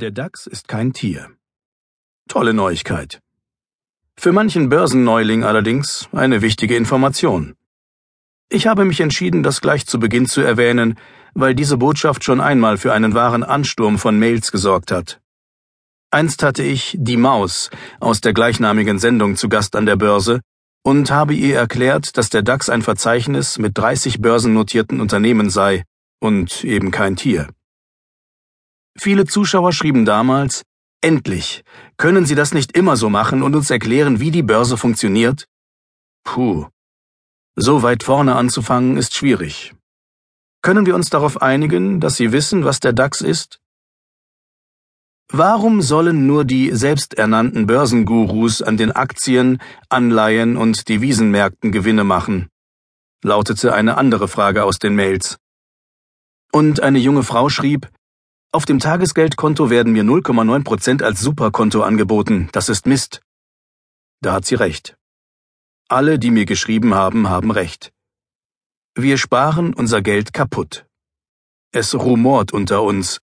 Der DAX ist kein Tier. Tolle Neuigkeit. Für manchen Börsenneuling allerdings eine wichtige Information. Ich habe mich entschieden, das gleich zu Beginn zu erwähnen, weil diese Botschaft schon einmal für einen wahren Ansturm von Mails gesorgt hat. Einst hatte ich die Maus aus der gleichnamigen Sendung zu Gast an der Börse und habe ihr erklärt, dass der DAX ein Verzeichnis mit 30 börsennotierten Unternehmen sei und eben kein Tier. Viele Zuschauer schrieben damals, Endlich, können Sie das nicht immer so machen und uns erklären, wie die Börse funktioniert? Puh. So weit vorne anzufangen ist schwierig. Können wir uns darauf einigen, dass Sie wissen, was der DAX ist? Warum sollen nur die selbsternannten Börsengurus an den Aktien, Anleihen und Devisenmärkten Gewinne machen? lautete eine andere Frage aus den Mails. Und eine junge Frau schrieb, auf dem Tagesgeldkonto werden mir 0,9 Prozent als Superkonto angeboten. Das ist Mist. Da hat sie recht. Alle, die mir geschrieben haben, haben recht. Wir sparen unser Geld kaputt. Es rumort unter uns.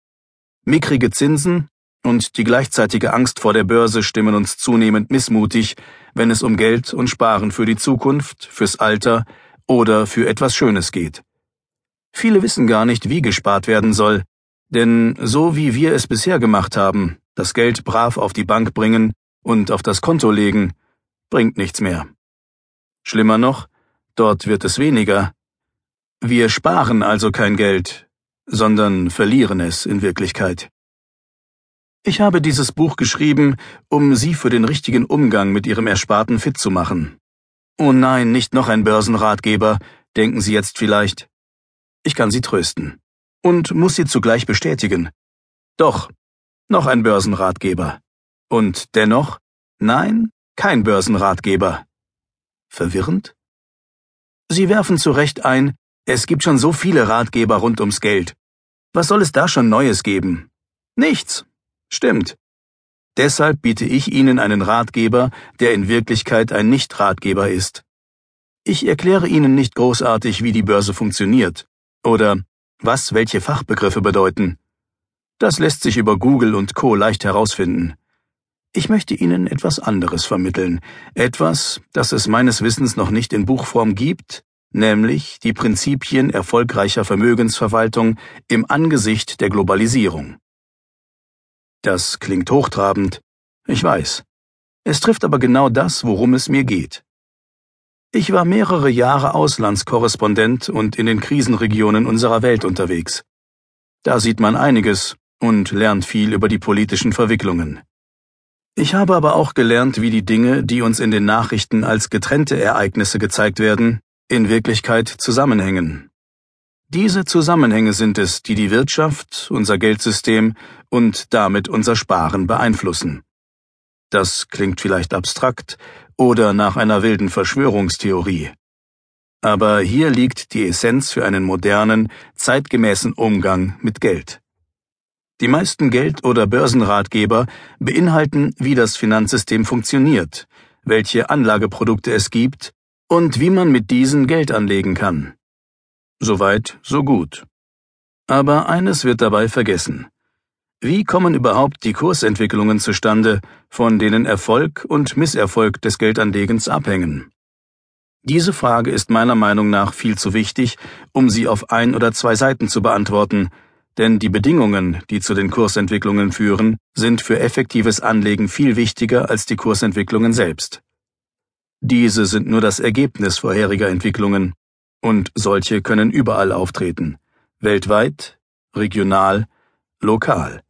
Mickrige Zinsen und die gleichzeitige Angst vor der Börse stimmen uns zunehmend missmutig, wenn es um Geld und Sparen für die Zukunft, fürs Alter oder für etwas Schönes geht. Viele wissen gar nicht, wie gespart werden soll, denn so wie wir es bisher gemacht haben, das Geld brav auf die Bank bringen und auf das Konto legen, bringt nichts mehr. Schlimmer noch, dort wird es weniger. Wir sparen also kein Geld, sondern verlieren es in Wirklichkeit. Ich habe dieses Buch geschrieben, um Sie für den richtigen Umgang mit Ihrem Ersparten fit zu machen. Oh nein, nicht noch ein Börsenratgeber, denken Sie jetzt vielleicht. Ich kann Sie trösten und muss sie zugleich bestätigen. Doch, noch ein Börsenratgeber. Und dennoch, nein, kein Börsenratgeber. Verwirrend? Sie werfen zu Recht ein, es gibt schon so viele Ratgeber rund ums Geld. Was soll es da schon Neues geben? Nichts. Stimmt. Deshalb biete ich Ihnen einen Ratgeber, der in Wirklichkeit ein Nicht-Ratgeber ist. Ich erkläre Ihnen nicht großartig, wie die Börse funktioniert oder was welche Fachbegriffe bedeuten. Das lässt sich über Google und Co leicht herausfinden. Ich möchte Ihnen etwas anderes vermitteln, etwas, das es meines Wissens noch nicht in Buchform gibt, nämlich die Prinzipien erfolgreicher Vermögensverwaltung im Angesicht der Globalisierung. Das klingt hochtrabend, ich weiß. Es trifft aber genau das, worum es mir geht. Ich war mehrere Jahre Auslandskorrespondent und in den Krisenregionen unserer Welt unterwegs. Da sieht man einiges und lernt viel über die politischen Verwicklungen. Ich habe aber auch gelernt, wie die Dinge, die uns in den Nachrichten als getrennte Ereignisse gezeigt werden, in Wirklichkeit zusammenhängen. Diese Zusammenhänge sind es, die die Wirtschaft, unser Geldsystem und damit unser Sparen beeinflussen. Das klingt vielleicht abstrakt oder nach einer wilden Verschwörungstheorie. Aber hier liegt die Essenz für einen modernen, zeitgemäßen Umgang mit Geld. Die meisten Geld- oder Börsenratgeber beinhalten, wie das Finanzsystem funktioniert, welche Anlageprodukte es gibt und wie man mit diesen Geld anlegen kann. Soweit, so gut. Aber eines wird dabei vergessen. Wie kommen überhaupt die Kursentwicklungen zustande, von denen Erfolg und Misserfolg des Geldanlegens abhängen? Diese Frage ist meiner Meinung nach viel zu wichtig, um sie auf ein oder zwei Seiten zu beantworten, denn die Bedingungen, die zu den Kursentwicklungen führen, sind für effektives Anlegen viel wichtiger als die Kursentwicklungen selbst. Diese sind nur das Ergebnis vorheriger Entwicklungen, und solche können überall auftreten, weltweit, regional, lokal.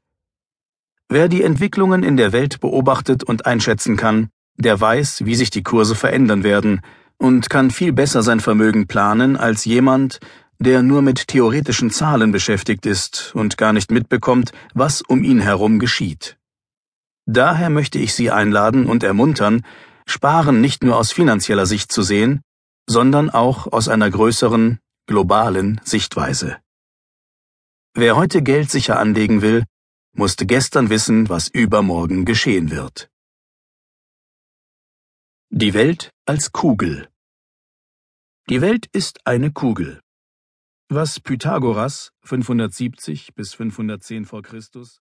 Wer die Entwicklungen in der Welt beobachtet und einschätzen kann, der weiß, wie sich die Kurse verändern werden und kann viel besser sein Vermögen planen als jemand, der nur mit theoretischen Zahlen beschäftigt ist und gar nicht mitbekommt, was um ihn herum geschieht. Daher möchte ich Sie einladen und ermuntern, Sparen nicht nur aus finanzieller Sicht zu sehen, sondern auch aus einer größeren, globalen Sichtweise. Wer heute Geld sicher anlegen will, musste gestern wissen, was übermorgen geschehen wird. Die Welt als Kugel Die Welt ist eine Kugel. Was Pythagoras 570 bis 510 vor Christus